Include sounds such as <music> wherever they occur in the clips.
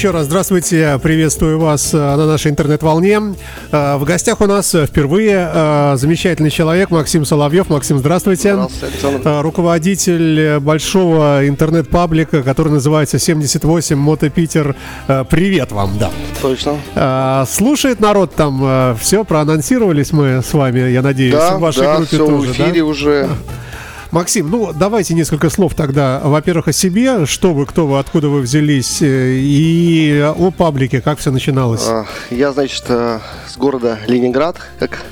Еще раз здравствуйте, приветствую вас э, на нашей интернет-волне. Э, в гостях у нас впервые э, замечательный человек Максим Соловьев. Максим, здравствуйте. Здравствуйте, Руководитель большого интернет-паблика, который называется 78 Мото Питер. Привет вам, да. Точно. Слушает народ там, все, проанонсировались мы с вами, я надеюсь, да, в вашей да, группе все тоже, в эфире да? уже. <laughs> Максим, ну давайте несколько слов тогда, во-первых, о себе, что вы, кто вы, откуда вы взялись, э, и о паблике, как все начиналось. А, я, значит, э, с города Ленинград, как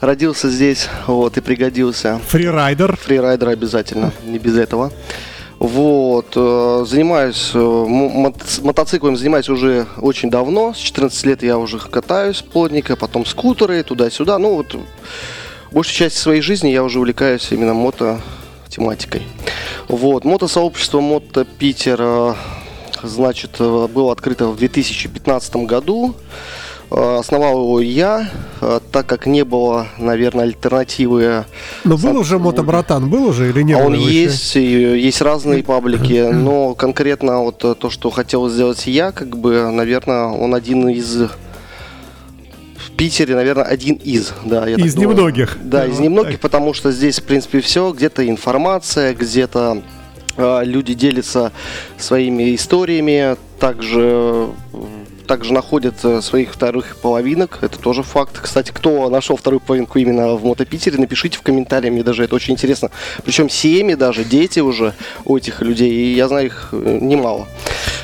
родился здесь, вот, и пригодился. Фрирайдер? Фрирайдер обязательно, не без этого. Вот, э, занимаюсь мотоциклом, занимаюсь уже очень давно, с 14 лет я уже катаюсь плотненько, потом скутеры туда-сюда, ну вот большую часть своей жизни я уже увлекаюсь именно мото тематикой. Вот, мотосообщество Moto Piter, э, значит, э, было открыто в 2015 году. Э, основал его я, так как не было, наверное, альтернативы. Но был уже мотобратан, был уже или не а Он есть, есть разные паблики, но конкретно вот то, что хотел сделать я, как бы, наверное, он один из Питере, наверное, один из. Да, я из немногих. Да, из немногих, потому что здесь, в принципе, все. Где-то информация, где-то э, люди делятся своими историями. Также также находят э, своих вторых половинок. Это тоже факт. Кстати, кто нашел вторую половинку именно в Мотопитере, напишите в комментариях. Мне даже это очень интересно. Причем семьи даже, дети уже у этих людей. И я знаю их э, немало.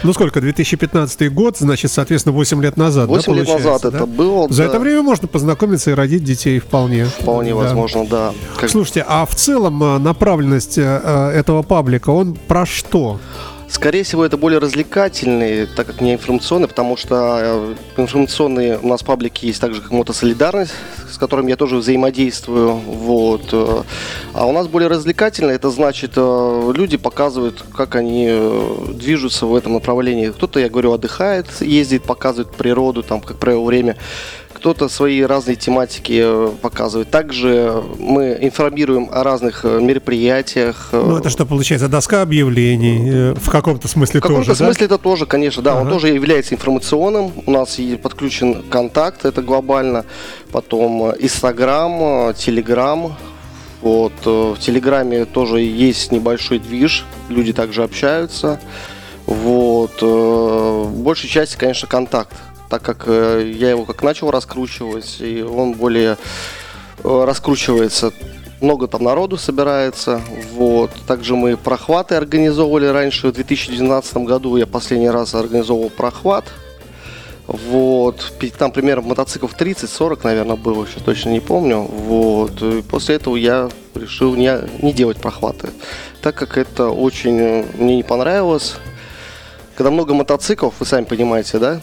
Ну сколько, 2015 год, значит, соответственно, 8 лет назад, 8 да, лет назад да? это было, За да. это время можно познакомиться и родить детей вполне. Вполне да. возможно, да. Как... Слушайте, а в целом э, направленность этого паблика, он про что? Скорее всего, это более развлекательный, так как не информационный, потому что э, информационные у нас паблики есть так же, как Мотосолидарность, с которым я тоже взаимодействую. Вот. Э. А у нас более развлекательный, это значит, э, люди показывают, как они движутся в этом направлении. Кто-то, я говорю, отдыхает, ездит, показывает природу, там, как правило, время кто-то свои разные тематики э, показывает. Также мы информируем о разных э, мероприятиях. Э. Ну, это что получается? Доска объявлений в каком-то смысле тоже, В каком-то смысле да? это тоже, конечно, да. Ага. Он тоже является информационным. У нас подключен контакт, это глобально. Потом Инстаграм, Телеграм. Вот. В Телеграме тоже есть небольшой движ. Люди также общаются. Вот. Большей части, конечно, контакт так как э, я его как начал раскручивать, и он более э, раскручивается много там народу собирается. Вот. Также мы прохваты организовывали раньше. В 2012 году я последний раз организовывал прохват. Вот. Там примерно мотоциклов 30-40, наверное, было, еще точно не помню. Вот. И после этого я решил не, не делать прохваты. Так как это очень э, мне не понравилось. Когда много мотоциклов, вы сами понимаете, да,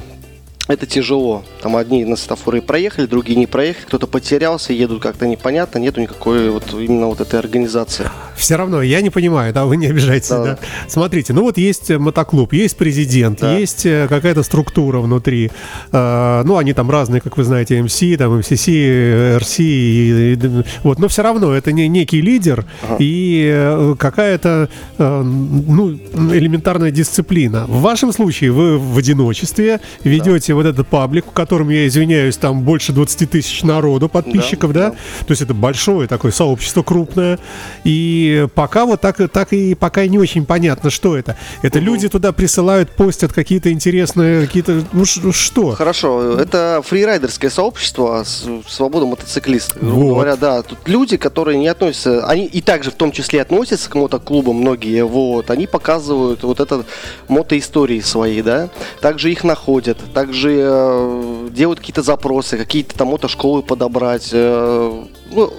это тяжело. Там одни на светофоры проехали, другие не проехали, кто-то потерялся, едут как-то непонятно, нету никакой вот именно вот этой организации. Все равно, я не понимаю, да, вы не обижайтесь, да. да? Смотрите, ну вот есть мотоклуб, есть президент, да. есть э, какая-то структура внутри. Э, ну, они там разные, как вы знаете, МС, там МСС, РС, и, и, вот, но все равно это не некий лидер ага. и э, какая-то, э, ну, элементарная дисциплина. В вашем случае вы в одиночестве ведете вот этот паблик, в котором, я извиняюсь, там больше 20 тысяч народу, подписчиков, да, да? да? То есть это большое такое сообщество крупное. И пока вот так, так и пока не очень понятно, что это. Это угу. люди туда присылают, постят какие-то интересные, какие-то, ну что? Хорошо, это фрирайдерское сообщество, свобода мотоциклистов. Вот. говоря, да, тут люди, которые не относятся, они и также в том числе относятся к мотоклубам многие, вот, они показывают вот это мотоистории свои, да, также их находят, также также э, делают какие-то запросы, какие-то там мотошколы подобрать. Э, ну,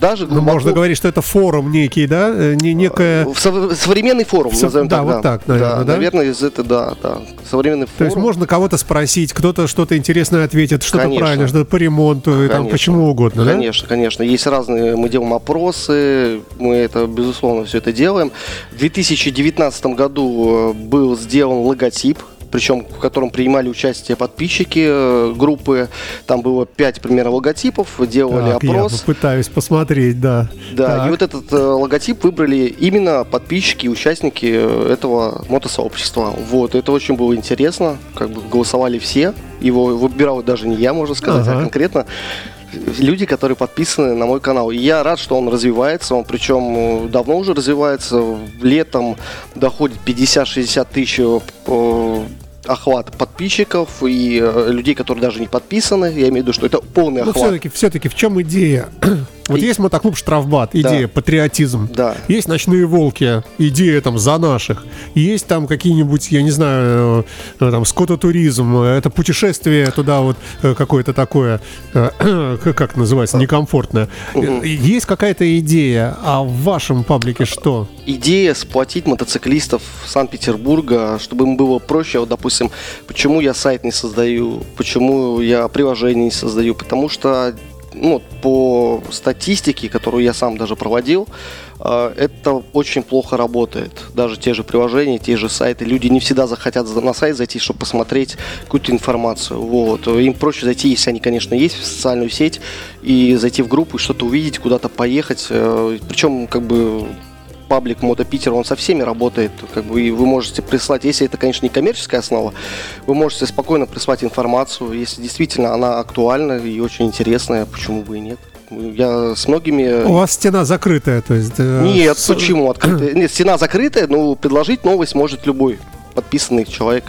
даже ну, можно говорить, что это форум некий, да? Э, не, некая... Современный форум, Со... назовем да, так. Вот да, так, наверное, да, да? Наверное, из этого, да, да. Современный форум. То есть можно кого-то спросить, кто-то что-то интересное ответит, что-то правильно, что-то по ремонту, конечно. там, почему угодно, Конечно, да? конечно. Есть разные, мы делаем опросы, мы это, безусловно, все это делаем. В 2019 году был сделан логотип причем в котором принимали участие подписчики э, группы. Там было пять примерно логотипов, делали так, опрос. Я пытаюсь посмотреть, да. Да, так. и вот этот э, логотип выбрали именно подписчики и участники этого мотосообщества. Вот, это очень было интересно, как бы голосовали все. Его выбирал даже не я, можно сказать, а ага. а конкретно люди, которые подписаны на мой канал. И я рад, что он развивается, он причем давно уже развивается. Летом доходит 50-60 тысяч э, охват подписчиков и э, людей, которые даже не подписаны. Я имею в виду, что это полный охват. Но все-таки, все-таки в чем идея? Вот и... есть мотоклуб Штрафбат, идея, да. патриотизм. Да. Есть ночные волки, идея там за наших. Есть там какие-нибудь, я не знаю, э, там скототуризм, это путешествие туда вот э, какое-то такое, э, <clears throat> как называется, некомфортное. Угу. Есть какая-то идея, а в вашем паблике что? Идея сплотить мотоциклистов Санкт-Петербурга, чтобы им было проще. Вот, допустим, почему я сайт не создаю, почему я приложение не создаю, потому что ну, по статистике, которую я сам даже проводил, э, это очень плохо работает. Даже те же приложения, те же сайты. Люди не всегда захотят на сайт зайти, чтобы посмотреть какую-то информацию. Вот. Им проще зайти, если они, конечно, есть в социальную сеть, и зайти в группу и что-то увидеть, куда-то поехать. Э, Причем, как бы, паблик Мото Питер, он со всеми работает, как бы, и вы можете прислать, если это, конечно, не коммерческая основа, вы можете спокойно прислать информацию, если действительно она актуальна и очень интересная, почему бы и нет. Я с многими... У вас стена закрытая, то есть... Э, нет, с... почему открытая? <clears throat> Нет, стена закрытая, но предложить новость может любой подписанный человек.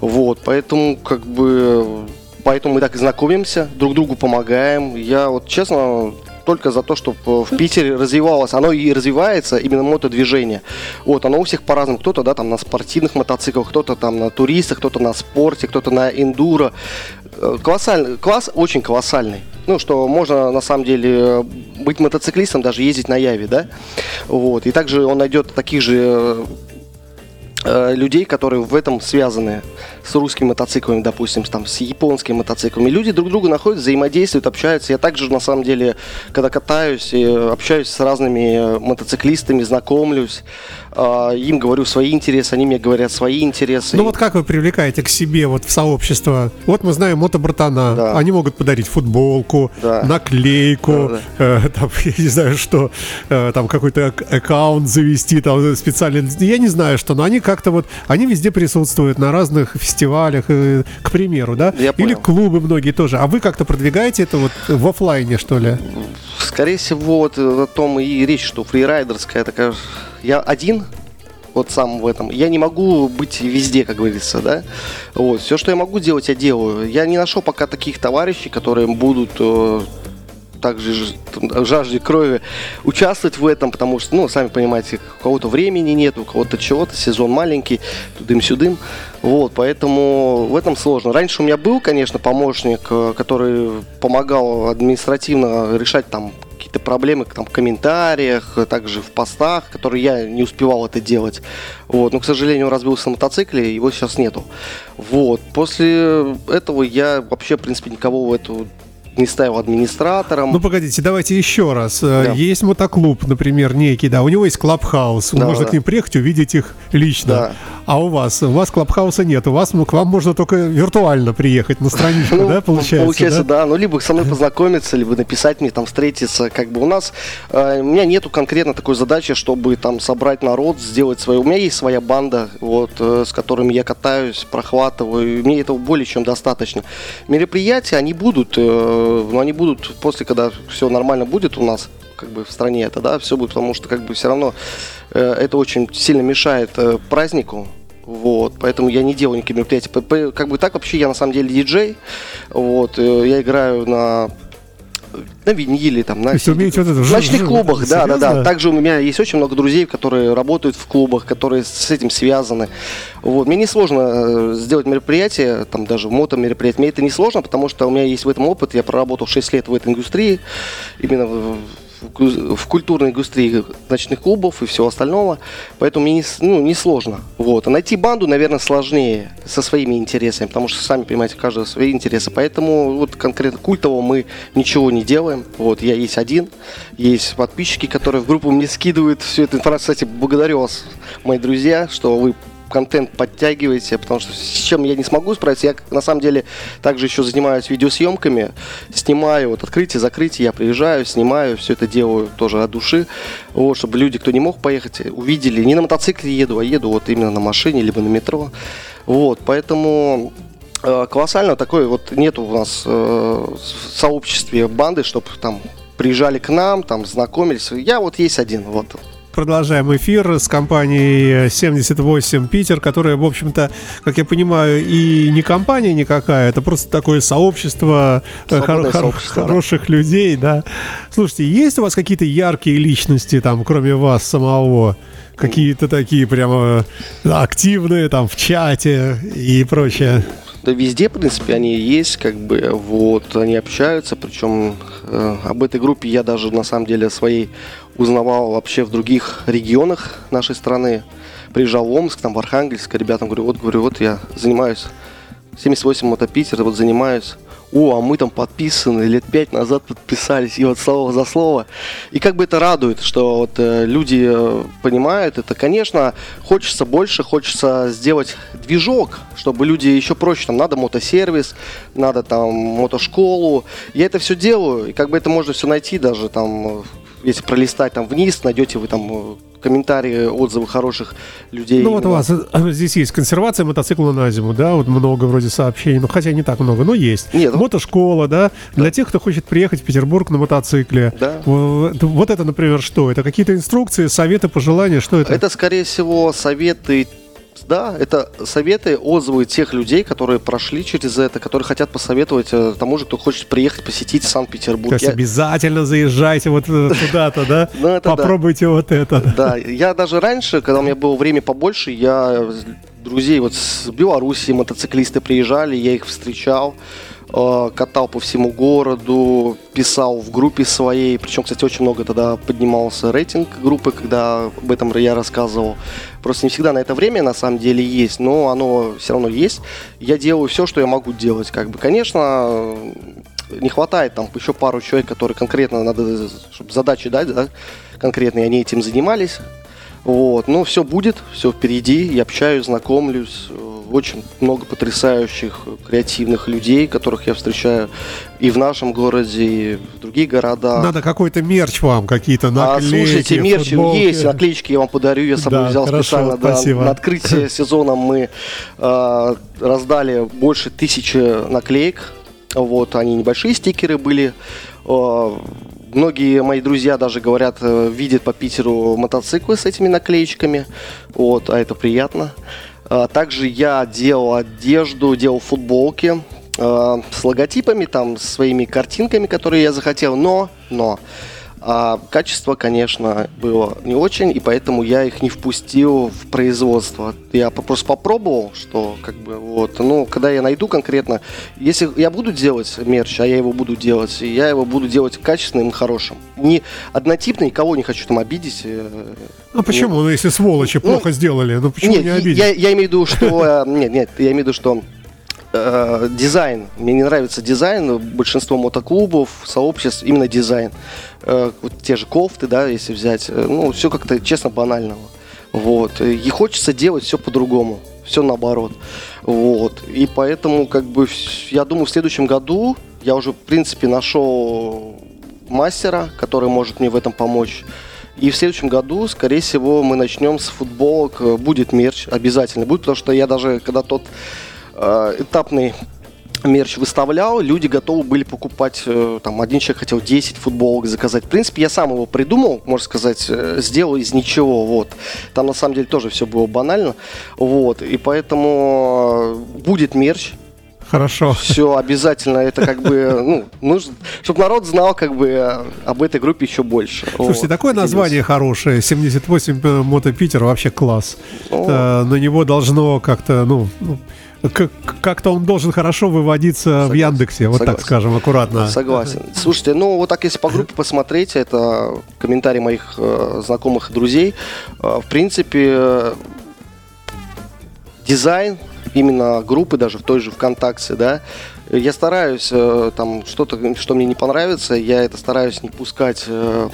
Вот, поэтому, как бы, поэтому мы так и знакомимся, друг другу помогаем. Я вот, честно, только за то, чтобы в Питере развивалось. Оно и развивается, именно мотодвижение. Вот, оно у всех по-разному. Кто-то, да, там на спортивных мотоциклах, кто-то там на туристах, кто-то на спорте, кто-то на эндуро. Э, колоссальный, класс очень колоссальный. Ну, что можно, на самом деле, быть мотоциклистом, даже ездить на Яве, да? Вот. И также он найдет таких же Э, людей, которые в этом связаны с русскими мотоциклами, допустим, там, с японскими мотоциклами. Люди друг друга находят, взаимодействуют, общаются. Я также, на самом деле, когда катаюсь, общаюсь с разными мотоциклистами, знакомлюсь, а, им говорю свои интересы, они мне говорят свои интересы. Ну вот как вы привлекаете к себе вот в сообщество? Вот мы знаем мотобратана, да. они могут подарить футболку, да. наклейку, да, да. Э, там, <laughs> я не знаю что, э, там какой-то аккаунт завести, там специально, я не знаю что, но они как как-то вот, они везде присутствуют на разных фестивалях, э, к примеру, да? Я Или понял. клубы многие тоже. А вы как-то продвигаете это вот в офлайне, что ли? Скорее всего, вот о том и речь, что фрирайдерская такая... Я один, вот сам в этом. Я не могу быть везде, как говорится, да. Вот, все, что я могу делать, я делаю. Я не нашел пока таких товарищей, которые будут э, также жажде крови участвовать в этом, потому что, ну, сами понимаете, у кого-то времени нет, у кого-то чего-то, сезон маленький, тудым-сюдым. Вот, поэтому в этом сложно. Раньше у меня был, конечно, помощник, э, который помогал административно решать там какие-то проблемы там, в комментариях, также в постах, которые я не успевал это делать. Вот. Но, к сожалению, он разбился на мотоцикле, его сейчас нету. Вот. После этого я вообще, в принципе, никого в эту не ставил администратором. Ну, погодите, давайте еще раз. Э, да. Есть мотоклуб, например, некий, да, у него есть клабхаус, да, можно да. к ним приехать, увидеть их лично. Да. А у вас? У вас клабхауса нет, у вас к вам можно только виртуально приехать на страничку, ну, да, получается? Получается, да? да, ну, либо со мной познакомиться, либо написать мне, там, встретиться, как бы у нас, э, у меня нету конкретно такой задачи, чтобы там собрать народ, сделать свою, у меня есть своя банда, вот, э, с которыми я катаюсь, прохватываю, мне этого более чем достаточно. Мероприятия, они будут, э, но они будут после, когда все нормально будет у нас, как бы в стране это, да, все будет, потому что как бы все равно э, это очень сильно мешает э, празднику, вот, поэтому я не делаю никакие мероприятия. Как бы так вообще я на самом деле диджей, вот, э, я играю на на виниле, там, на, вот это, в ночных клубах, да, да, да. Также у меня есть очень много друзей, которые работают в клубах, которые с этим связаны. Вот. Мне несложно э, сделать мероприятие, там даже мото мероприятие, мне это не сложно, потому что у меня есть в этом опыт, я проработал 6 лет в этой индустрии, именно в культурной индустрии ночных клубов и всего остального, поэтому мне не, ну, не сложно. Вот. А найти банду, наверное, сложнее со своими интересами, потому что, сами понимаете, каждый свои интересы. Поэтому вот конкретно культово мы ничего не делаем. Вот, я есть один, есть подписчики, которые в группу мне скидывают всю эту информацию. Кстати, благодарю вас, мои друзья, что вы контент подтягиваете, потому что с чем я не смогу справиться, я на самом деле также еще занимаюсь видеосъемками, снимаю вот открытие, закрытие, я приезжаю, снимаю, все это делаю тоже от души, вот, чтобы люди, кто не мог поехать, увидели, не на мотоцикле еду, а еду вот именно на машине, либо на метро, вот, поэтому э, колоссально такой вот нет у нас э, в сообществе банды, чтобы там приезжали к нам, там знакомились. Я вот есть один, вот продолжаем эфир с компанией 78 Питер, которая, в общем-то, как я понимаю, и не компания никакая, это просто такое сообщество, э, хор- сообщество хороших да. людей, да. Слушайте, есть у вас какие-то яркие личности там, кроме вас самого? Какие-то такие прямо активные там в чате и прочее? Да везде, в принципе, они есть, как бы, вот, они общаются, причем э, об этой группе я даже, на самом деле, своей узнавал вообще в других регионах нашей страны. Приезжал в Омск, там в Архангельск, ребятам говорю, вот, говорю, вот я занимаюсь 78 мотопитер, вот занимаюсь о, а мы там подписаны, лет пять назад подписались, и вот слово за слово. И как бы это радует, что вот э, люди э, понимают это. Конечно, хочется больше, хочется сделать движок, чтобы люди еще проще, там надо мотосервис, надо там мотошколу. Я это все делаю, и как бы это можно все найти даже там если пролистать там вниз, найдете вы там э, комментарии, отзывы хороших людей. Ну вот у вас э, здесь есть консервация мотоцикла на зиму, да, вот много вроде сообщений, ну хотя не так много, но есть. Нет. Мотошкола, да, для тех, кто хочет приехать в Петербург на мотоцикле. Да. Вот, вот это, например, что? Это какие-то инструкции, советы, пожелания, что это? Это, скорее всего, советы да, это советы, отзывы тех людей, которые прошли через это, которые хотят посоветовать э, тому же, кто хочет приехать посетить Санкт-Петербург. То есть я... обязательно заезжайте вот э, туда-то, да? <laughs> Ну, Попробуйте вот это. Да, я даже раньше, когда у меня было время побольше, я друзей вот с Беларуси мотоциклисты приезжали, я их встречал. Э, катал по всему городу, писал в группе своей, причем, кстати, очень много тогда поднимался рейтинг группы, когда об этом я рассказывал. Просто не всегда на это время на самом деле есть, но оно все равно есть. Я делаю все, что я могу делать. Как бы, конечно, не хватает там еще пару человек, которые конкретно надо, чтобы задачи дать, да, конкретные, они этим занимались. Вот, ну все будет, все впереди, я общаюсь, знакомлюсь, очень много потрясающих креативных людей, которых я встречаю и в нашем городе, и в других городах. Надо какой-то мерч вам, какие-то наклейки, а, Слушайте, мерч футболки. есть, наклеечки я вам подарю, я с собой да, взял хорошо, специально. Да, на открытие <laughs> сезона мы э, раздали больше тысячи наклеек. Вот, они небольшие стикеры были. Э, многие мои друзья даже говорят, э, видят по Питеру мотоциклы с этими наклеечками. Вот, а это приятно. А, также я делал одежду, делал футболки а, с логотипами, там, своими картинками, которые я захотел, но, но а качество, конечно, было не очень, и поэтому я их не впустил в производство. Я просто попробовал, что как бы вот, ну, когда я найду конкретно, если я буду делать мерч, а я его буду делать, я его буду делать качественным и хорошим. Не однотипный, кого не хочу там обидеть. А почему? Ну, если сволочи ну, плохо сделали, ну почему нет, не обидеть? Я, я имею в виду, что... Э, нет, нет, я имею в виду, что э, дизайн. Мне не нравится дизайн. Большинство мотоклубов, сообществ, именно дизайн. Э, вот те же кофты, да, если взять. Э, ну, все как-то, честно, банального. Вот. И хочется делать все по-другому. Все наоборот. Вот. И поэтому, как бы, я думаю, в следующем году я уже, в принципе, нашел мастера, который может мне в этом помочь. И в следующем году, скорее всего, мы начнем с футболок. Будет мерч, обязательно будет, потому что я даже, когда тот Э, этапный мерч выставлял, люди готовы были покупать, э, там, один человек хотел 10 футболок заказать. В принципе, я сам его придумал, можно сказать, э, сделал из ничего, вот. Там, на самом деле, тоже все было банально, вот. И поэтому будет мерч, Хорошо. Все, обязательно. Это как бы, ну, нужно, чтобы народ знал как бы об этой группе еще больше. Слушайте, вот, такое название хорошее. 78 Мото Питер вообще класс. О. На него должно как-то, ну, ну как-то он должен хорошо выводиться Согласен. в Яндексе, вот Согласен. так скажем, аккуратно. Согласен. Слушайте, ну вот так если по группе посмотреть, это комментарии моих э, знакомых и друзей. Э, в принципе, дизайн именно группы, даже в той же ВКонтакте, да, я стараюсь э, там что-то, что мне не понравится, я это стараюсь не пускать э,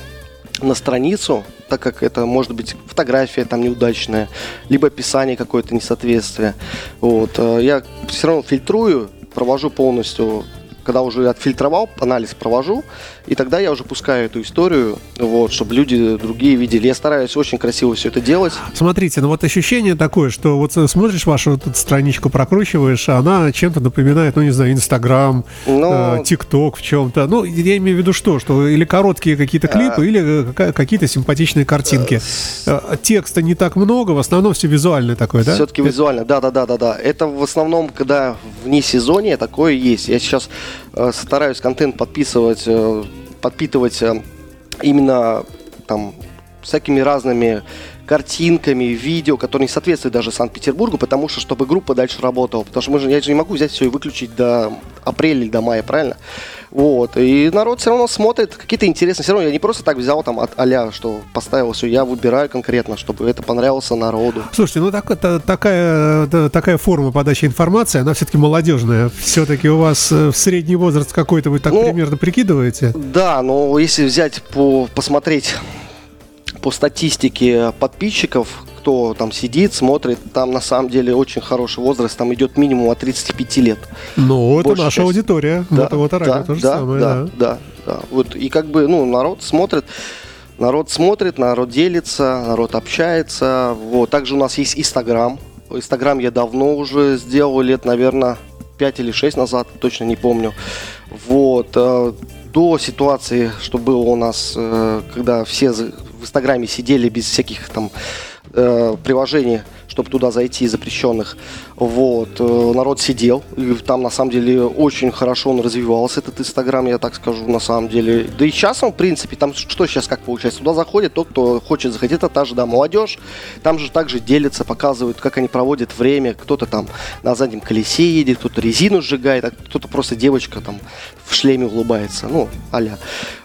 на страницу, так как это может быть фотография там неудачная, либо описание какое-то несоответствие. Вот. Э, я все равно фильтрую, провожу полностью когда уже отфильтровал, анализ провожу, и тогда я уже пускаю эту историю, вот, чтобы люди другие видели. Я стараюсь очень красиво все это делать. Смотрите, ну вот ощущение такое, что вот смотришь вашу вот страничку, прокручиваешь, а она чем-то напоминает, ну не знаю, Инстаграм, ну, ТикТок э, в чем-то. Ну, я имею в виду что, что или короткие какие-то клипы, а... или э, какие-то симпатичные картинки. Э, текста не так много, в основном все визуальное такое, да? Все-таки визуально, да, да, да, да, да. Это в основном, когда вне сезоне такое есть. Я сейчас стараюсь контент подписывать, э, подпитывать э, именно там всякими разными картинками, видео, которые не соответствуют даже Санкт-Петербургу, потому что чтобы группа дальше работала. Потому что мы же, я же не могу взять все и выключить до апреля или до мая, правильно? Вот. И народ все равно смотрит какие-то интересные. Все равно я не просто так взял там от а что поставил все. Я выбираю конкретно, чтобы это понравилось народу. Слушайте, ну так, это, такая, такая форма подачи информации, она все-таки молодежная. Все-таки у вас э, средний возраст какой-то, вы так ну, примерно прикидываете? Да, но если взять по посмотреть по статистике подписчиков, кто там сидит, смотрит, там на самом деле очень хороший возраст, там идет минимум от 35 лет. Ну, это наша часть. аудитория. Да, вот, вот да, то же да, самое, да, да, да, да. Вот, и как бы, ну, народ смотрит, народ смотрит, народ делится, народ общается. Вот. Также у нас есть Инстаграм. Инстаграм я давно уже сделал, лет, наверное, 5 или 6 назад, точно не помню. Вот. Э, до ситуации, что было у нас, э, когда все в Инстаграме сидели без всяких там э, приложений, чтобы туда зайти, запрещенных. Вот. Э, народ сидел, и там на самом деле очень хорошо он развивался, этот Инстаграм, я так скажу, на самом деле. Да и сейчас он, в принципе, там что сейчас как получается? Туда заходит тот, кто хочет заходить, это та же, да, молодежь. Там же также делятся, показывают, как они проводят время. Кто-то там на заднем колесе едет, кто-то резину сжигает, а кто-то просто девочка там в шлеме улыбается, ну, аля.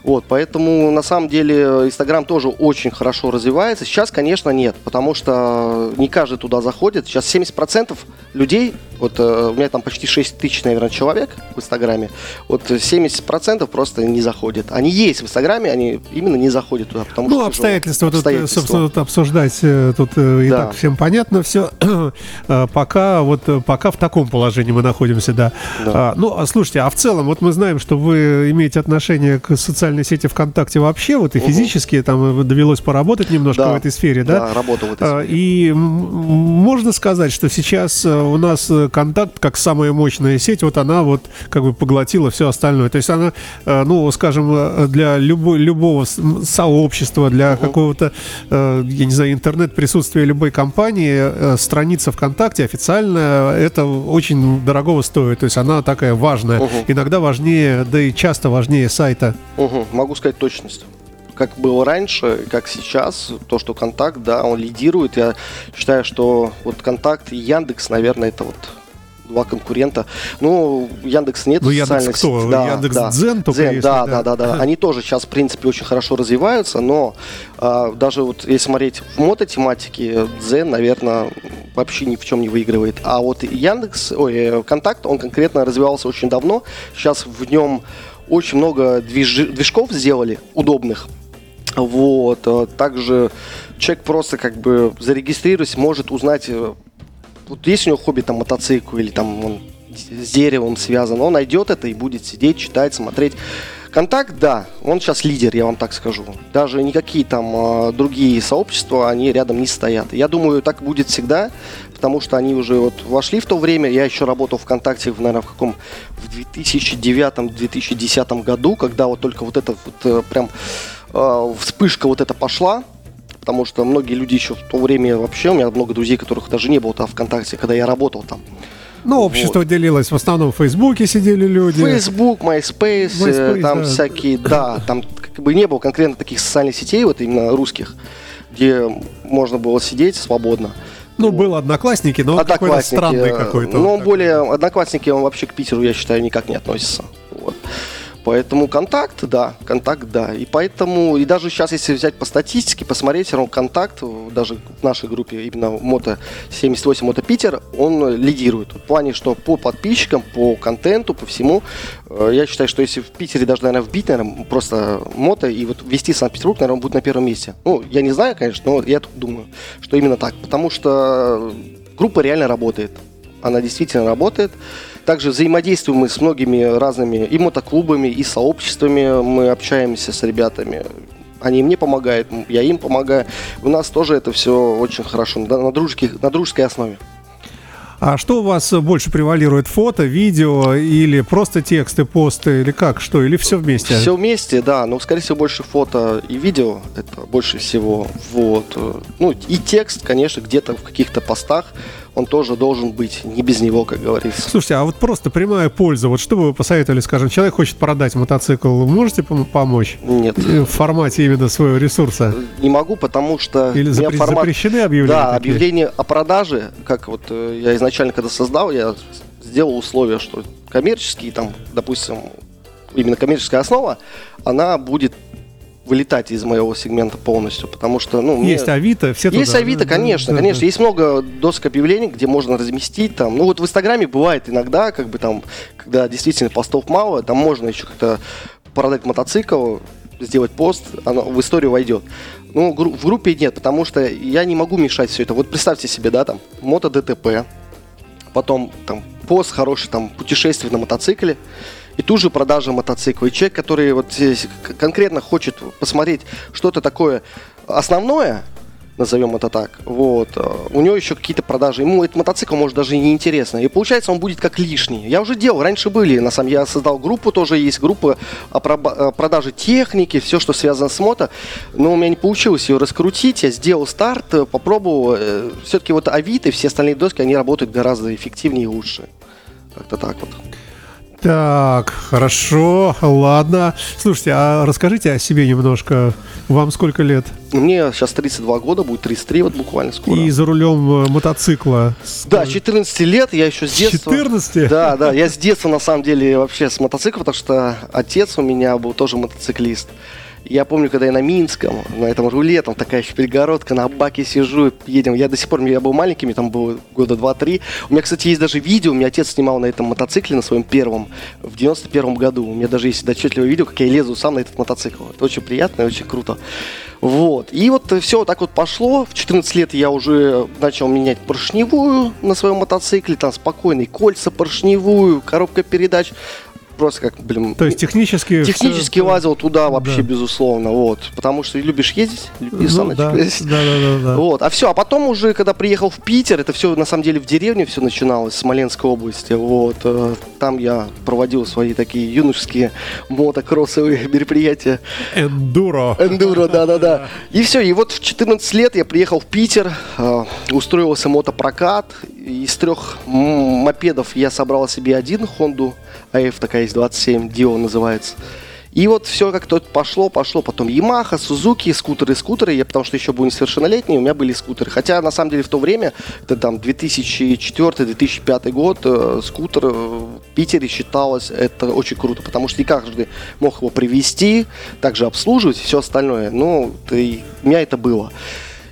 Вот, поэтому на самом деле Инстаграм тоже очень хорошо развивается. Сейчас, конечно, нет, потому что не каждый туда заходит. Сейчас 70% людей, вот э, у меня там почти 6 тысяч, наверное, человек в Инстаграме, вот 70% просто не заходят. Они есть в Инстаграме, они именно не заходят туда, потому ну, что... обстоятельства, тут, обстоятельства. собственно, тут обсуждать э, тут э, и да. так всем понятно все. <clears throat> пока вот пока в таком положении мы находимся, да. да. А, ну, а слушайте, а в целом, вот мы знаем, что вы имеете отношение к социальной сети ВКонтакте вообще, вот и угу. физически, там довелось поработать немножко да. в этой сфере, да? Да, работал в этой а, сфере. И можно сказать, что сейчас у нас контакт как самая мощная сеть, вот она вот как бы поглотила все остальное. То есть она, э, ну, скажем, э, для любой, любого сообщества, для какого-то, э, я не знаю, интернет-присутствия любой компании, страница ВКонтакте официальная, это очень дорогого стоит. То есть она такая важная. Uh-huh. Иногда важнее, да и часто важнее сайта. Uh-huh. Могу сказать точность как было раньше, как сейчас, то, что Контакт, да, он лидирует. Я считаю, что вот Контакт и Яндекс, наверное, это вот два конкурента. Ну, Яндекс нет ну, Яндекс кто? Сети. Да, Яндекс да. Дзен только Дзен, если, да, да, да, да, Они тоже сейчас, в принципе, очень хорошо развиваются, но а, даже вот если смотреть в мототематике, Дзен, наверное, вообще ни в чем не выигрывает. А вот Яндекс, ой, э, Контакт, он конкретно развивался очень давно. Сейчас в нем очень много движ... движков сделали удобных. Вот. А также человек просто как бы зарегистрируясь, может узнать э, вот есть у него хобби там мотоцикл или там он с деревом связан, он найдет это и будет сидеть, читать, смотреть. Контакт, да, он сейчас лидер, я вам так скажу. Даже никакие там э, другие сообщества, они рядом не стоят. Я думаю, так будет всегда, потому что они уже вот вошли в то время. Я еще работал ВКонтакте, в, наверное, в каком в 2009-2010 году, когда вот только вот это вот э, прям вспышка вот эта пошла потому что многие люди еще в то время вообще, у меня много друзей, которых даже не было там ВКонтакте, когда я работал там. Ну, общество вот. делилось, в основном в Фейсбуке сидели люди. Facebook, MySpace, MySpace там да. всякие, да, там как бы не было конкретно таких социальных сетей, вот именно русских, где можно было сидеть свободно. Ну, вот. был Одноклассники, но он какой-то странный какой-то. Ну, он более... Одноклассники, он вообще к Питеру, я считаю, никак не относится. Вот. Поэтому контакт, да, контакт, да. И поэтому, и даже сейчас, если взять по статистике, посмотреть, все равно контакт, даже в нашей группе, именно Мото 78 Мото Питер, он лидирует. В плане, что по подписчикам, по контенту, по всему, э, я считаю, что если в Питере даже, наверное, вбить, наверное, просто Мото и вот вести Санкт-Петербург, наверное, он будет на первом месте. Ну, я не знаю, конечно, но я думаю, что именно так. Потому что группа реально работает. Она действительно работает. Также взаимодействуем мы с многими разными и мотоклубами, и сообществами. Мы общаемся с ребятами. Они мне помогают, я им помогаю. У нас тоже это все очень хорошо, на, дружеской, на дружеской основе. А что у вас больше превалирует? Фото, видео или просто тексты, посты, или как? Что? Или все вместе? Все вместе, да. Но, скорее всего, больше фото и видео. Это больше всего. Вот. Ну, и текст, конечно, где-то в каких-то постах он тоже должен быть не без него, как говорится. Слушайте, а вот просто прямая польза, вот что бы вы посоветовали, скажем, человек хочет продать мотоцикл, можете помочь? Нет. В формате именно своего ресурса? Не могу, потому что... Или запре- формат... запрещены объявления? Да, такие? объявление о продаже, как вот э, я изначально когда создал, я сделал условие, что коммерческий, там, допустим, именно коммерческая основа, она будет вылетать из моего сегмента полностью, потому что, ну, есть мне... Авито, все Есть туда. Авито, конечно, да, конечно, да. есть много досок объявлений, где можно разместить там, ну вот в Инстаграме бывает иногда, как бы там, когда действительно постов мало, там можно еще как-то продать мотоцикл, сделать пост, оно в историю войдет. Ну, в группе нет, потому что я не могу мешать все это. Вот представьте себе, да, там, мото ДТП, потом там пост хороший, там, путешествие на мотоцикле, и ту же продажа мотоцикла. И человек, который вот здесь конкретно хочет посмотреть что-то такое основное, назовем это так, вот, э, у него еще какие-то продажи, ему этот мотоцикл может даже и не интересно, и получается он будет как лишний. Я уже делал, раньше были, на самом деле, я создал группу, тоже есть группа о продаже техники, все, что связано с мото, но у меня не получилось ее раскрутить, я сделал старт, э, попробовал, э, все-таки вот Авито и все остальные доски, они работают гораздо эффективнее и лучше. Как-то так вот. Так, хорошо, ладно. Слушайте, а расскажите о себе немножко. Вам сколько лет? Мне сейчас 32 года, будет 33 вот буквально скоро. И за рулем э, мотоцикла? Да, 14 лет, я еще с детства. 14? Да, да, я с детства на самом деле вообще с мотоциклом, потому что отец у меня был тоже мотоциклист. Я помню, когда я на Минском, на этом руле, там такая еще перегородка, на баке сижу, едем. Я до сих пор, я был маленьким, там было года два-три. У меня, кстати, есть даже видео, у меня отец снимал на этом мотоцикле, на своем первом, в 91 году. У меня даже есть отчетливое видео, как я лезу сам на этот мотоцикл. Это очень приятно и очень круто. Вот. И вот все так вот пошло. В 14 лет я уже начал менять поршневую на своем мотоцикле. Там спокойный кольца поршневую, коробка передач просто как, блин... То есть технически... Технически все... лазил туда вообще, да. безусловно, вот. Потому что любишь ездить, любишь ну, сам да, да, да, да, Вот. А все, а потом уже, когда приехал в Питер, это все на самом деле в деревне все начиналось, в Смоленской области, вот. Э, там я проводил свои такие юношеские мотокроссовые <laughs> мероприятия. Эндуро. Эндуро, да-да-да. <laughs> И все, и вот в 14 лет я приехал в Питер, э, устроился мотопрокат, из трех мопедов я собрал себе один Хонду АФ такая есть 27, Дио называется. И вот все как-то пошло, пошло. Потом Ямаха, Сузуки, скутеры, скутеры. Я потому что еще был несовершеннолетний, у меня были скутеры. Хотя на самом деле в то время, это там 2004-2005 год, э, скутер в Питере считалось это очень круто, потому что не каждый мог его привезти, также обслуживать и все остальное. Ну, ты, у меня это было.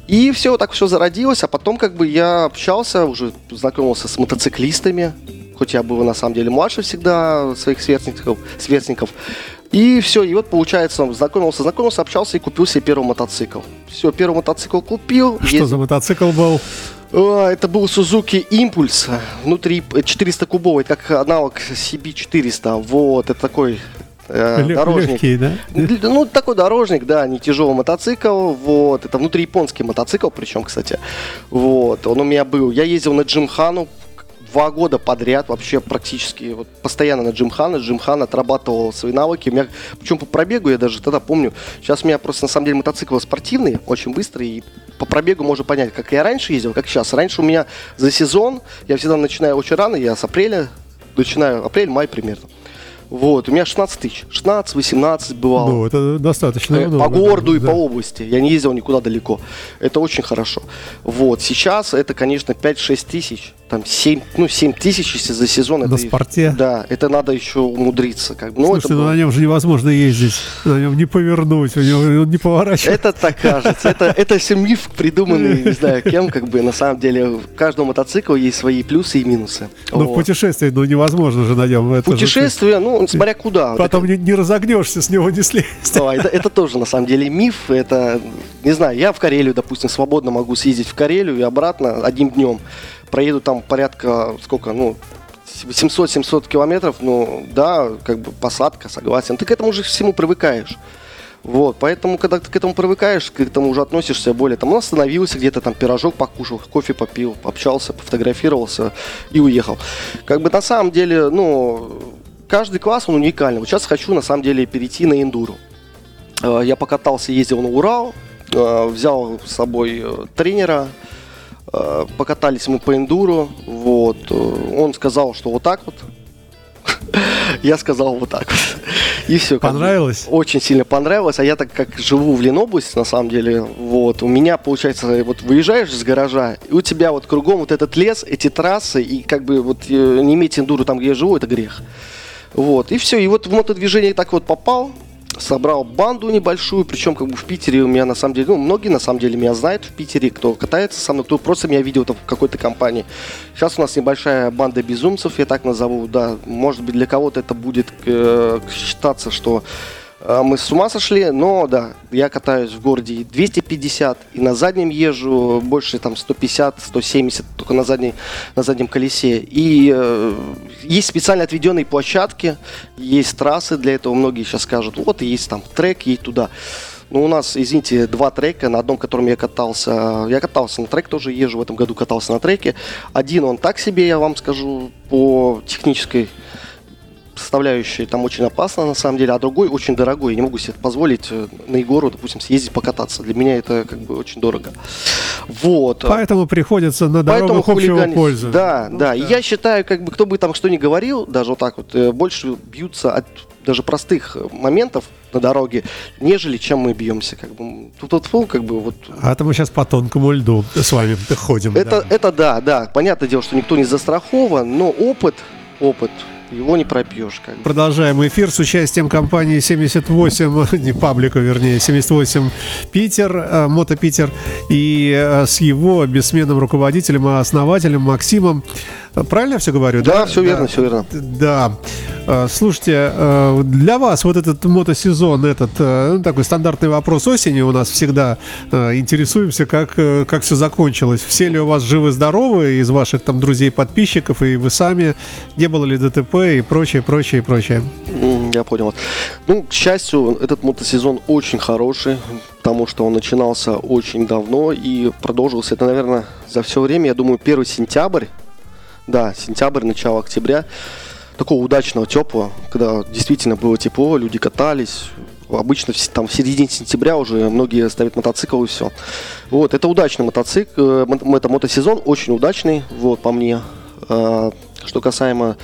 И все, так все зародилось, а потом как бы я общался, уже знакомился с мотоциклистами, хоть я был на самом деле младше всегда своих сверстников, сверстников. И все, и вот получается, знакомился, знакомился, общался и купил себе первый мотоцикл. Все, первый мотоцикл купил. Что ездил. за мотоцикл был? Это был Suzuki Impulse, внутри 400 кубовый, как аналог CB400. Вот, это такой э, дорожник. Легкий, да? Ну, такой дорожник, да, не тяжелый мотоцикл. Вот, это внутри японский мотоцикл, причем, кстати. Вот, он у меня был. Я ездил на Джимхану, два года подряд вообще практически вот постоянно на Джимхана. Джимхан отрабатывал свои навыки. У меня, причем по пробегу я даже тогда помню. Сейчас у меня просто на самом деле мотоциклы спортивные, очень быстрые. И по пробегу можно понять, как я раньше ездил, как сейчас. Раньше у меня за сезон, я всегда начинаю очень рано, я с апреля, начинаю апрель-май примерно. Вот, у меня 16 тысяч. 16-18 бывало. Ну, это достаточно э, много. По городу да. и по области. Я не ездил никуда далеко. Это очень хорошо. Вот, сейчас это, конечно, 5-6 тысяч там 7, ну, 7 тысяч, если за сезон. На это, спорте? Да, это надо еще умудриться. Как. Ну, Слушайте, это ну было- на нем же невозможно ездить, на нем не повернуть, у него он не поворачивает. Это так кажется. Это, это все миф, придуманный, не знаю кем, как бы на самом деле у каждого мотоцикла есть свои плюсы и минусы. В Вот. путешествии, ну невозможно же на нем. это же Путешествие, ну, смотря куда. Потом не, не разогнешься, с него не слезть. Да, это, это тоже на самом деле миф. Это, не знаю, я в Карелию, допустим, свободно могу съездить в Карелию и обратно одним днем. Проеду там порядка, сколько, ну, 700-700 километров, ну, да, как бы посадка, согласен. Ты к этому уже всему привыкаешь. Вот, поэтому, когда ты к этому привыкаешь, к этому уже относишься более, там, он остановился где-то, там, пирожок покушал, кофе попил, пообщался, пофотографировался и уехал. Как бы на самом деле, ну, каждый класс, он уникальный. Вот сейчас хочу, на самом деле, перейти на эндуру. Э, Я покатался, ездил на Урал, э, взял с собой э, тренера, покатались мы по эндуру, вот, э, он сказал, что вот так вот, <laughs> я сказал вот так вот, и все. Понравилось? Очень сильно понравилось, а я так как живу в Ленобласти, на самом деле, вот, у меня, получается, вот выезжаешь из гаража, и у тебя вот кругом вот этот лес, эти трассы, и как бы вот э, не иметь эндуру там, где я живу, это грех. Вот, и все, и вот в мотодвижение так вот попал, собрал банду небольшую, причем как бы в Питере у меня на самом деле, ну, многие на самом деле меня знают в Питере, кто катается со мной, кто просто меня видел там в какой-то компании. Сейчас у нас небольшая банда безумцев, я так назову, да, может быть для кого-то это будет э, считаться, что мы с ума сошли, но да, я катаюсь в городе и 250, и на заднем езжу больше там 150, 170, только на, задней, на заднем колесе. И э, есть специально отведенные площадки, есть трассы для этого, многие сейчас скажут, вот есть там трек, едь туда. Ну, у нас, извините, два трека, на одном, котором я катался, я катался на трек, тоже езжу в этом году, катался на треке. Один он так себе, я вам скажу, по технической составляющей там очень опасно на самом деле, а другой очень дорогой. Я не могу себе позволить э, на Егору, допустим, съездить покататься. Для меня это как бы очень дорого. Вот. Поэтому приходится на Поэтому дорогах общего хулиганить- пользы. Да, Ну, да. И я считаю, как бы кто бы там что ни говорил, даже вот так вот, э, больше бьются от даже простых э, моментов на дороге, нежели чем мы бьемся. Как бы тут вот фу, как бы вот. А это мы сейчас по тонкому льду с вами ходим. Это, да. это да, да. Понятное дело, что никто не застрахован, но опыт, опыт, его не пропьешь. Как. Продолжаем эфир с участием компании 78, <laughs> не паблика, вернее, 78 Питер, э, Мото Питер, и э, с его бессменным руководителем и основателем Максимом. Правильно я все говорю? Да, все верно, все верно. Да. Э, Слушайте, э, для вас вот этот мотосезон, этот э, ну, такой стандартный вопрос осени у нас всегда э, интересуемся, как, э, как все закончилось. Все ли у вас живы-здоровы из ваших там друзей-подписчиков, и вы сами, не было ли ДТП и прочее, прочее, прочее. Я понял. Ну, к счастью, этот мотосезон очень хороший, потому что он начинался очень давно и продолжился. Это, наверное, за все время, я думаю, 1 сентябрь. Да, сентябрь, начало октября. Такого удачного, теплого, когда действительно было тепло, люди катались. Обычно там в середине сентября уже многие ставят мотоцикл и все. Вот, это удачный мотоцикл, э, это мотосезон, очень удачный, вот, по мне. А, Что касаемо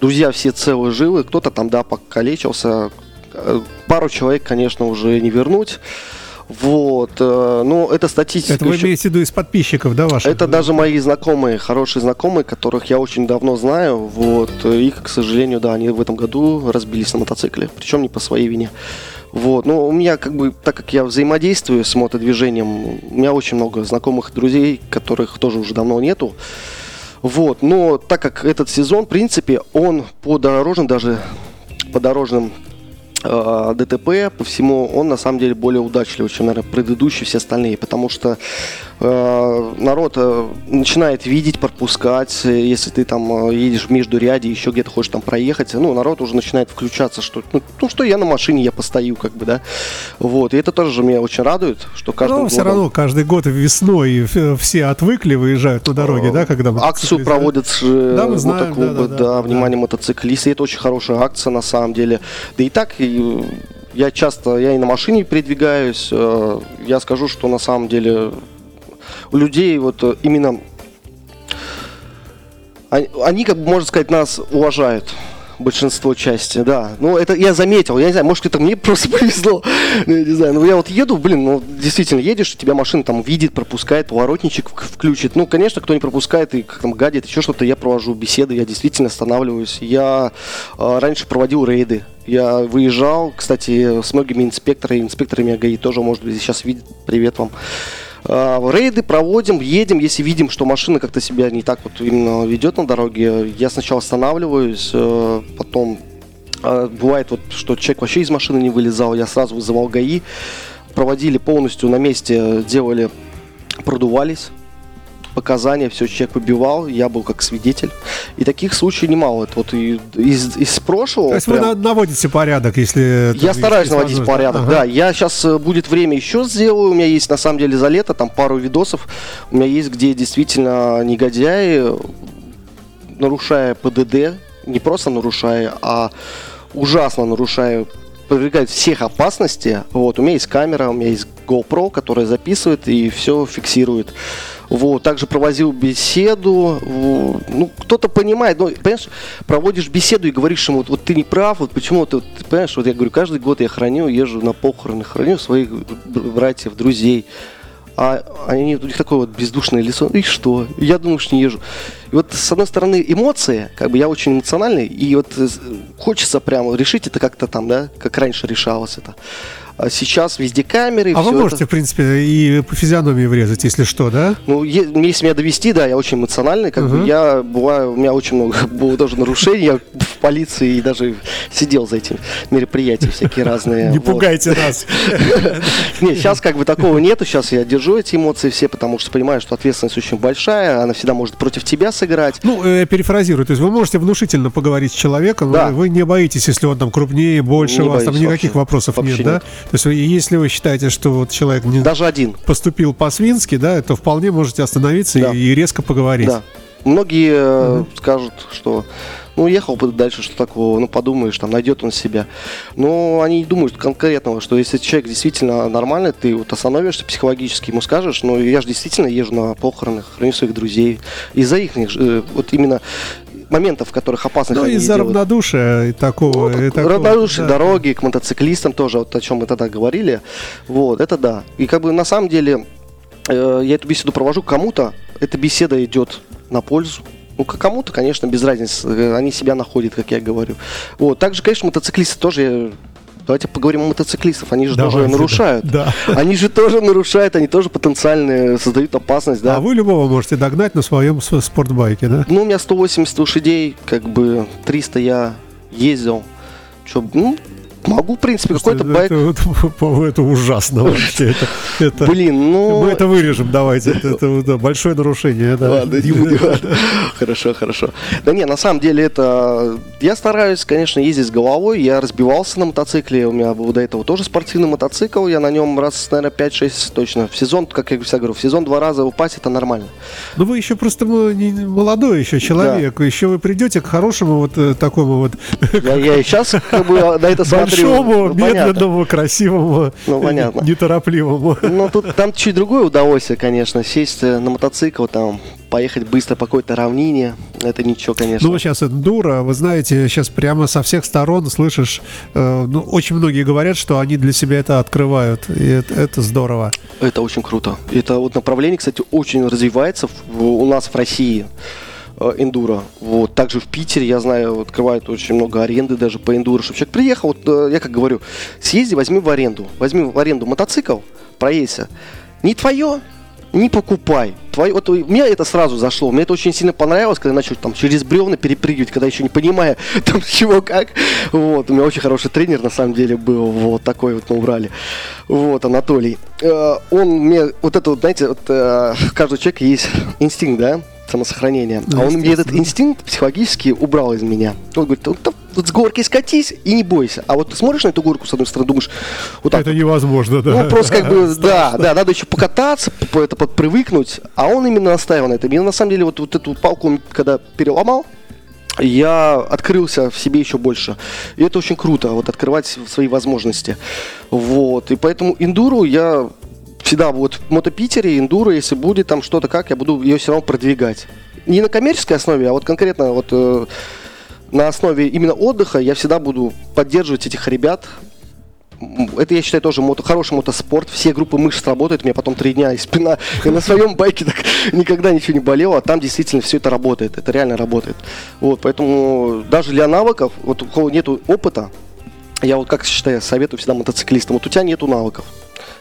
друзья все целые живы, кто-то там, да, покалечился. Э, Пару человек, конечно, уже не вернуть. Вот, э, ну, это статистика. Это вы еще- имеете в виду из подписчиков, да, ваших? это даже мои знакомые, хорошие знакомые, которых я очень давно знаю. Вот. И, к сожалению, да, они в этом году разбились на мотоцикле. Причем не по своей вине. Вот. Но у меня, как бы, так как я взаимодействую с мотодвижением, у меня очень много знакомых друзей, которых тоже уже давно нету. Вот. Но так как этот сезон, в принципе, он по дорожным даже по дорожным э, ДТП, по всему, он на самом деле более удачливый, чем, наверное, предыдущие все остальные, потому что э, народ э, начинает видеть, пропускать, э, если ты там э, едешь в междуряде, еще где-то хочешь там проехать, ну, народ уже начинает включаться, что, ну, ну, что я на машине, я постою, как бы, да, вот, и это тоже меня очень радует, что каждый Ну, все равно каждый год весной э, все отвыкли, выезжают на дороге, да, когда Акцию проводят э, Да, мы знаем, мотоклубы, да, да, да, внимание мотоциклисты, это очень хорошая акция на самом деле. Да и так, и, э, я часто, я и на машине передвигаюсь, э, я скажу, что на самом деле у людей вот э, именно они, как бы, можно сказать, нас уважают. большинство части, да. Ну, это я заметил, я не знаю, может, это мне <laughs> просто повезло, ну, я не знаю. Ну, я вот еду, блин, ну, действительно, едешь, тебя машина там видит, пропускает, поворотничек включит. Ну, конечно, кто не пропускает и как там гадит, еще что-то, я провожу беседы, я действительно останавливаюсь. Я э, раньше проводил рейды, я выезжал, кстати, с многими инспекторами, инспекторами АГАИ тоже, может быть, сейчас видят, привет вам. А, рейды проводим, едем, если видим, что машина как-то себя не так вот именно ведет на дороге, я сначала останавливаюсь, э, потом а, бывает вот, что человек вообще из машины не вылезал, я сразу вызывал ГАИ, проводили полностью на месте, делали, продувались, показания, все человек выбивал, я был как свидетель. И таких случаев немало. Это вот и, из, из прошлого. То есть прям... вы наводите порядок, если... Я стараюсь наводить порядок, ага. да. Я сейчас э, будет время еще сделаю. У меня есть на самом деле за лето там пару видосов. У меня есть, где действительно негодяи, нарушая ПДД, не просто нарушая, а ужасно нарушая подвергают всех опасности. Вот, у меня есть камера, у меня есть GoPro, которая записывает и все фиксирует. Вот, также проводил беседу. Ну, кто-то понимает, но, понимаешь, проводишь беседу и говоришь ему, вот, ты не прав, вот почему ты, вот, понимаешь, вот я говорю, каждый год я храню, езжу на похороны, храню своих братьев, друзей. А они, у них такое вот бездушное лицо. И что? Я думаю, что не езжу. И вот, с одной стороны, эмоции, как бы я очень эмоциональный, и вот э, хочется прямо решить это как-то там, да, как раньше решалось это. А сейчас везде камеры. А вы можете, это... в принципе, и по физиономии врезать, если что, да? Ну, если меня довести, да, я очень эмоциональный, как uh-huh. бы я бываю, у меня очень много <laughs> было тоже нарушений, я в полиции и даже сидел за этим мероприятия всякие разные. <laughs> Не пугайте <laughs> нас. Нет, сейчас как бы такого нету, сейчас я держу эти эмоции все, потому что понимаю, что ответственность очень большая, она всегда может против тебя сыграть. Ну, я перефразирую, то есть вы можете внушительно поговорить с человеком, да. вы не боитесь, если он там крупнее, больше вас, там никаких вопросов нет, да? То есть, если вы считаете, что вот человек не даже один поступил по-свински, да, то вполне можете остановиться да. и, резко поговорить. Да. Многие угу. скажут, что ну, ехал бы дальше, что такого, ну, подумаешь, там, найдет он себя. Но они не думают конкретного, что если человек действительно нормальный, ты вот остановишься психологически, ему скажешь, ну, я же действительно езжу на похороны, храню своих друзей. Из-за их, э, вот именно моментов, в которых опасно Ну, из-за равнодушия и такого. Ну, и такого равнодушие, да. дороги, к мотоциклистам тоже, вот о чем мы тогда говорили. Вот, это да. И как бы на самом деле э, я эту беседу провожу кому-то, эта беседа идет на пользу. Ну, кому-то, конечно, без разницы. Э, они себя находят, как я говорю. Вот. Также, конечно, мотоциклисты тоже Давайте поговорим о мотоциклистах. Они же Давайте, тоже нарушают. Да. Они же тоже нарушают, они тоже потенциально создают опасность, да. А вы любого можете догнать на своем спортбайке, да? Ну, у меня 180 лошадей, как бы 300 я ездил. Что, ну, Могу, в принципе, какой-то байк. Это, это, это ужасно вообще. Это, это, Блин, ну. Мы это вырежем, давайте. Это, это да, большое нарушение. Да. Ладно, не будем. Хорошо, хорошо. Да не, на самом деле это. Я стараюсь, конечно, ездить с головой. Я разбивался на мотоцикле. У меня был до этого тоже спортивный мотоцикл. Я на нем раз, наверное, 5-6 точно. В сезон, как я всегда говорю, в сезон два раза упасть это нормально. Ну вы еще просто молодой еще человек. Да. Еще вы придете к хорошему вот э, такому вот. Я, я и сейчас как бы на это <laughs> смотрю большому, ну, медленному, красивому, ну, понятно. неторопливому. Ну, тут там чуть другое удовольствие, конечно. Сесть э, на мотоцикл, там, поехать быстро по какой-то равнине, это ничего, конечно. Ну, сейчас эндуро, вы знаете, сейчас прямо со всех сторон слышишь, э, ну, очень многие говорят, что они для себя это открывают, и это, это здорово. Это очень круто. Это вот направление, кстати, очень развивается в, у нас в России. Э, эндуро. Вот. Также в Питере, я знаю, открывают очень много аренды даже по эндуро, чтобы человек приехал, вот, э, я как говорю, съезди, возьми в аренду. Возьми в аренду мотоцикл, проедься. Не твое, не покупай. Твое, вот, мне это сразу зашло. Мне это очень сильно понравилось, когда начал там через бревна перепрыгивать, когда еще не понимая <laughs> там чего как. Вот, у меня очень хороший тренер на самом деле был, вот такой вот мы убрали. Вот, Анатолий. Э, он мне, вот это вот, знаете, вот, э, каждый человек есть <laughs> инстинкт, да? Самосохранения. Да, а он мне этот инстинкт психологически убрал из меня. Он говорит, вот, вот с горки скатись и не бойся. А вот ты смотришь на эту горку, с одной стороны, думаешь, вот так. Это невозможно, да. Ну, просто как бы, <laughs> да, да, надо еще покататься, это подпривыкнуть. А он именно настаивал на этом. И на самом деле вот, вот эту палку, когда переломал, я открылся в себе еще больше. И это очень круто, вот открывать свои возможности. Вот. И поэтому индуру я всегда вот в мотопитере, эндуро, если будет там что-то как, я буду ее все равно продвигать. Не на коммерческой основе, а вот конкретно вот э, на основе именно отдыха я всегда буду поддерживать этих ребят, это, я считаю, тоже мото, хороший мотоспорт. Все группы мышц работают. У меня потом три дня и спина. <laughs> И на своем байке так <laughs> никогда ничего не болело. А там действительно все это работает. Это реально работает. Вот, поэтому даже для навыков, вот у кого нету опыта, я вот как считаю, советую всегда мотоциклистам. Вот у тебя нету навыков.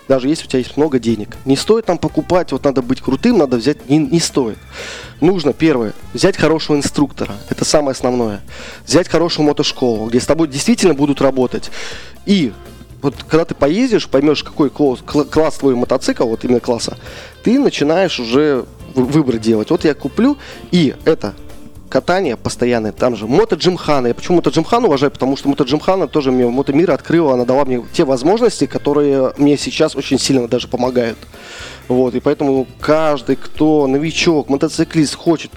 Даже если у тебя есть много денег. Не стоит там покупать, вот надо быть крутым, надо взять, не, не стоит. Нужно, первое, взять хорошего инструктора. Это самое основное. Взять хорошую мотошколу, где с тобой действительно будут работать. И вот когда ты поездишь, поймешь, какой класс, класс твой мотоцикл, вот именно класса, ты начинаешь уже выбор делать. Вот я куплю, и это катание постоянное, там же Мото Джимхана. Я почему Мото Джимхана уважаю? Потому что Мото Джимхана тоже мне Мото Мир открыла, она дала мне те возможности, которые мне сейчас очень сильно даже помогают. Вот, и поэтому каждый, кто новичок, мотоциклист, хочет,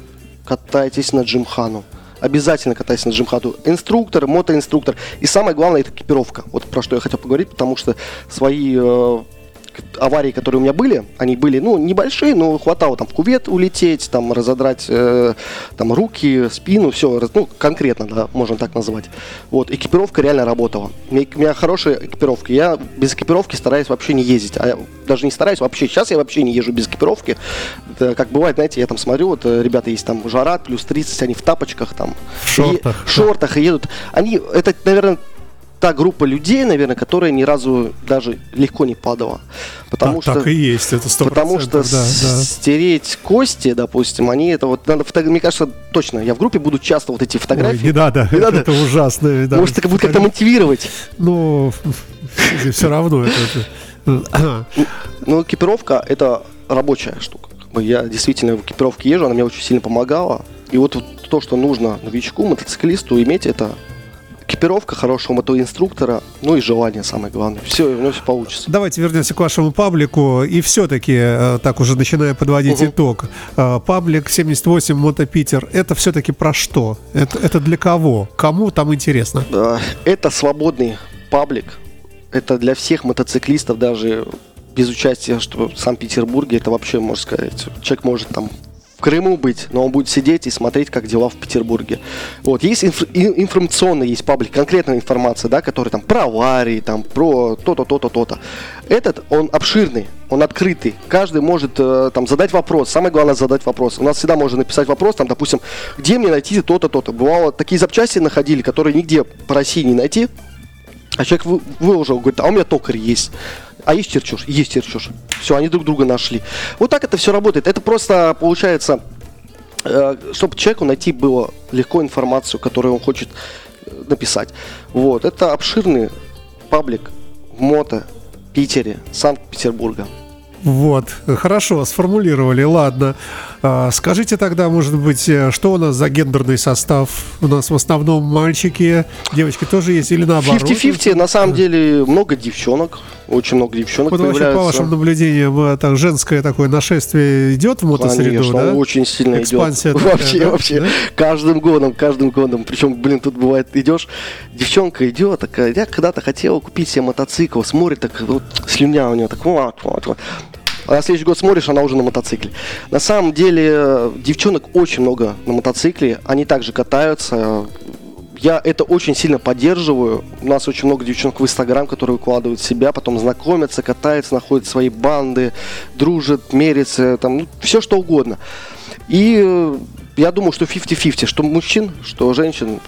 катайтесь на Джимхану обязательно катайся на джимхаду. Инструктор, мотоинструктор. И самое главное, это экипировка. Вот про что я хотел поговорить, потому что свои э, аварии, которые у меня были, они были, ну, небольшие, но хватало там в кувет улететь, там разодрать э, там руки, спину, все, ну, конкретно, да, можно так назвать. Вот, экипировка реально работала. У меня, у меня хорошая экипировка. Я без экипировки стараюсь вообще не ездить. А я даже не стараюсь вообще. Сейчас я вообще не езжу без экипировки. Это, как бывает, знаете, я там смотрю, вот э, ребята есть там жара, плюс 30, они в тапочках там. В шортах. И, в шортах и едут. Они, это, наверное, та группа людей, наверное, которая ни разу даже легко не падала. Потому так, что, так и есть, это 100%. Потому что да, да. стереть кости, допустим, они это вот надо, фото... мне кажется, точно, я в группе буду часто вот эти фотографии. Ой, не надо, не надо. это ужасно. Да. Может, это будет как-то мотивировать. Ну, <laughs> все равно это... Ну, экипировка это рабочая штука. Я действительно в экипировке езжу, она мне очень сильно помогала. И вот то, что нужно новичку, мотоциклисту иметь, это экипировка хорошего мотоинструктора, ну и желание самое главное. Все, него все получится. Давайте вернемся к вашему паблику. И все-таки, э, так уже начиная подводить угу. итог, э, паблик 78 Мото Питер, это все-таки про что? Это, это для кого? Кому там интересно? Это свободный паблик. Это для всех мотоциклистов, даже без участия что в Санкт-Петербурге, это вообще, можно сказать, человек может там Крыму быть, но он будет сидеть и смотреть, как дела в Петербурге. Вот, есть инф- информационный, есть паблик, конкретная информация, да, которая там про аварии, там про то-то, то-то, то-то. Этот, он обширный, он открытый. Каждый может э, там задать вопрос. Самое главное задать вопрос. У нас всегда можно написать вопрос, там, допустим, где мне найти то-то, то-то. Бывало, такие запчасти находили, которые нигде по России не найти. А человек вы, выложил, говорит, а у меня токарь есть. А есть черчуш? Есть черчуш. Все, они друг друга нашли. Вот так это все работает. Это просто получается, э, чтобы человеку найти было легко информацию, которую он хочет э, написать. Вот. Это обширный паблик в Мото, Питере, Санкт-Петербурга. Вот, хорошо, сформулировали, ладно. А, скажите тогда, может быть, э, что у нас за гендерный состав? У нас в основном мальчики, девочки тоже есть или наоборот? 50-50, на самом деле много девчонок, очень много девчонок вот появляется. Вообще, по вашим наблюдениям, э, так, женское такое нашествие идет в мотосреду, Конечно, да? очень сильно Экспансия идет. Такая, вообще, да? вообще. Да? Каждым годом, каждым годом. Причем, блин, тут бывает, идешь, девчонка идет, такая, я когда-то хотела купить себе мотоцикл, смотрит, так вот слюня у нее, так вот, вот, вот а на следующий год смотришь, она уже на мотоцикле. На самом деле, девчонок очень много на мотоцикле, они также катаются. Я это очень сильно поддерживаю. У нас очень много девчонок в Инстаграм, которые выкладывают себя, потом знакомятся, катаются, находят свои банды, дружат, мерятся, там, ну, все что угодно. И э, я думаю, что 50-50, что мужчин, что женщин,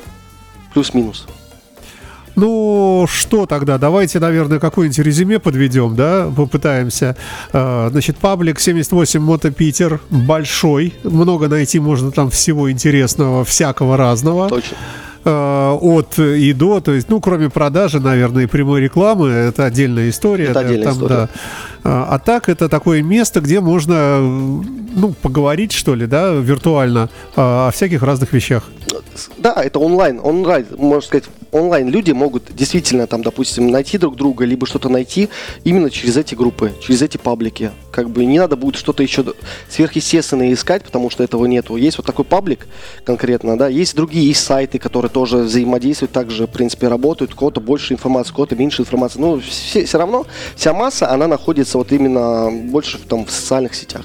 плюс-минус. Ну, что тогда? Давайте, наверное, какое-нибудь резюме подведем, да, попытаемся. А, значит, паблик 78 Мото Питер, большой, много найти можно там всего интересного, всякого разного. Точно от и до, то есть, ну, кроме продажи, наверное, и прямой рекламы, это отдельная история. Это отдельная там, история. Да. А, а так это такое место, где можно, ну, поговорить, что ли, да, виртуально о всяких разных вещах. Да, это онлайн, онлайн, можно сказать, онлайн люди могут действительно там, допустим, найти друг друга, либо что-то найти именно через эти группы, через эти паблики. Как бы не надо будет что-то еще сверхъестественное искать, потому что этого нету. Есть вот такой паблик конкретно, да, есть другие, есть сайты, которые тоже взаимодействуют, также, в принципе, работают, у кого-то больше информации, у кого-то меньше информации. Но все, все равно вся масса, она находится вот именно больше там в социальных сетях.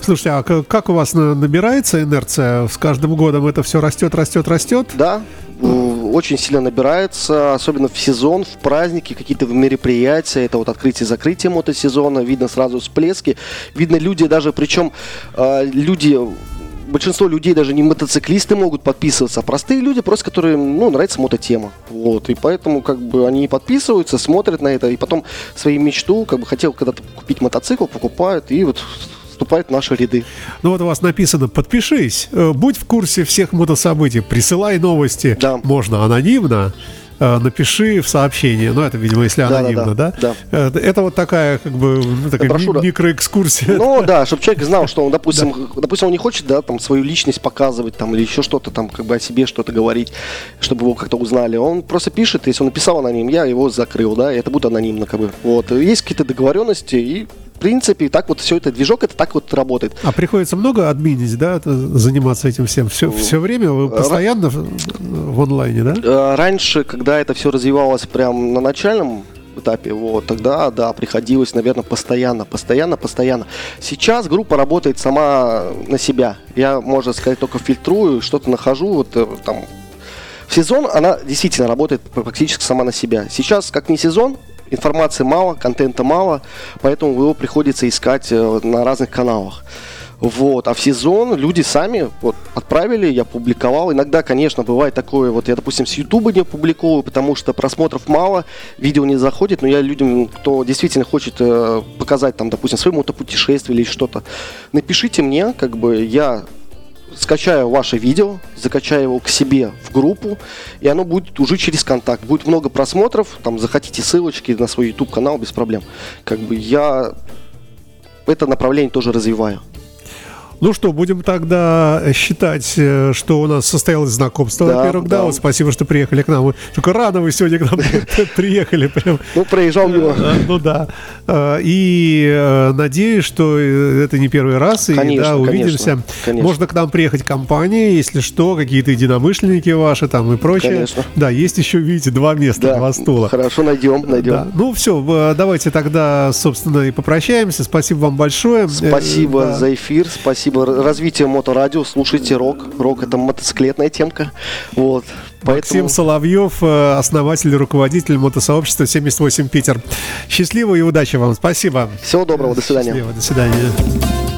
Слушайте, а как у вас набирается инерция? С каждым годом это все растет, растет, растет? Да, очень сильно набирается, особенно в сезон, в праздники, какие-то мероприятия, это вот открытие-закрытие мотосезона, видно сразу всплески, видно люди даже, причем э, люди большинство людей даже не мотоциклисты могут подписываться, а простые люди, просто которые, ну, нравится мототема. Вот, и поэтому, как бы, они подписываются, смотрят на это, и потом свою мечту, как бы, хотел когда-то купить мотоцикл, покупают, и вот вступает в наши ряды. Ну вот у вас написано «Подпишись, э, будь в курсе всех мотособытий, присылай новости». Да. Можно анонимно. Э, напиши в сообщении. Ну, это, видимо, если анонимно, да? Да. да. Э, это вот такая, как бы, такая Брошюра. микроэкскурсия. Ну, <laughs> да, чтобы человек знал, что он, допустим, да. допустим, он не хочет, да, там, свою личность показывать, там, или еще что-то там, как бы о себе что-то говорить, чтобы его как-то узнали. Он просто пишет, если он написал аноним, я его закрыл, да, и это будет анонимно, как бы. Вот. Есть какие-то договоренности, и в принципе, так вот все это, движок это так вот работает. А приходится много админить, да, заниматься этим всем? Все, все время вы постоянно в, в онлайне, да? Э, раньше, когда это все развивалось прям на начальном этапе, вот, тогда, да, приходилось, наверное, постоянно, постоянно, постоянно. Сейчас группа работает сама на себя. Я, можно сказать, только фильтрую, что-то нахожу, вот, э, там, в сезон она действительно работает практически сама на себя. Сейчас, как не сезон, информации мало, контента мало, поэтому его приходится искать э, на разных каналах. Вот. А в сезон люди сами вот, отправили, я публиковал. Иногда, конечно, бывает такое, вот я, допустим, с Ютуба не публикую, потому что просмотров мало, видео не заходит, но я людям, кто действительно хочет э, показать, там, допустим, свое мотопутешествие или что-то, напишите мне, как бы я скачаю ваше видео, закачаю его к себе в группу, и оно будет уже через контакт. Будет много просмотров, там захотите ссылочки на свой YouTube канал без проблем. Как бы я это направление тоже развиваю. Ну что, будем тогда считать, э, что у нас состоялось знакомство, да, во-первых, да. да. Вот спасибо, что приехали к нам. Только рано вы сегодня к нам <laughs> приехали. Прям. Ну, проезжал мимо. Э, ну да. Э, и надеюсь, что это не первый раз, конечно, и да, увидимся. Конечно, конечно. Можно к нам приехать компания, если что, какие-то единомышленники ваши там и прочее. Конечно. Да, есть еще, видите, два места, да. два стула. Хорошо, найдем, найдем. Да. Ну все, давайте тогда, собственно, и попрощаемся. Спасибо вам большое. Спасибо да. за эфир, спасибо спасибо. Развитие моторадио, слушайте рок. Рок это мотоциклетная темка. Вот. Поэтому... Максим Соловьев, э, основатель и руководитель мотосообщества 78 Питер. Счастливо и удачи вам. Спасибо. Всего доброго. До свидания. Счастливо. До свидания.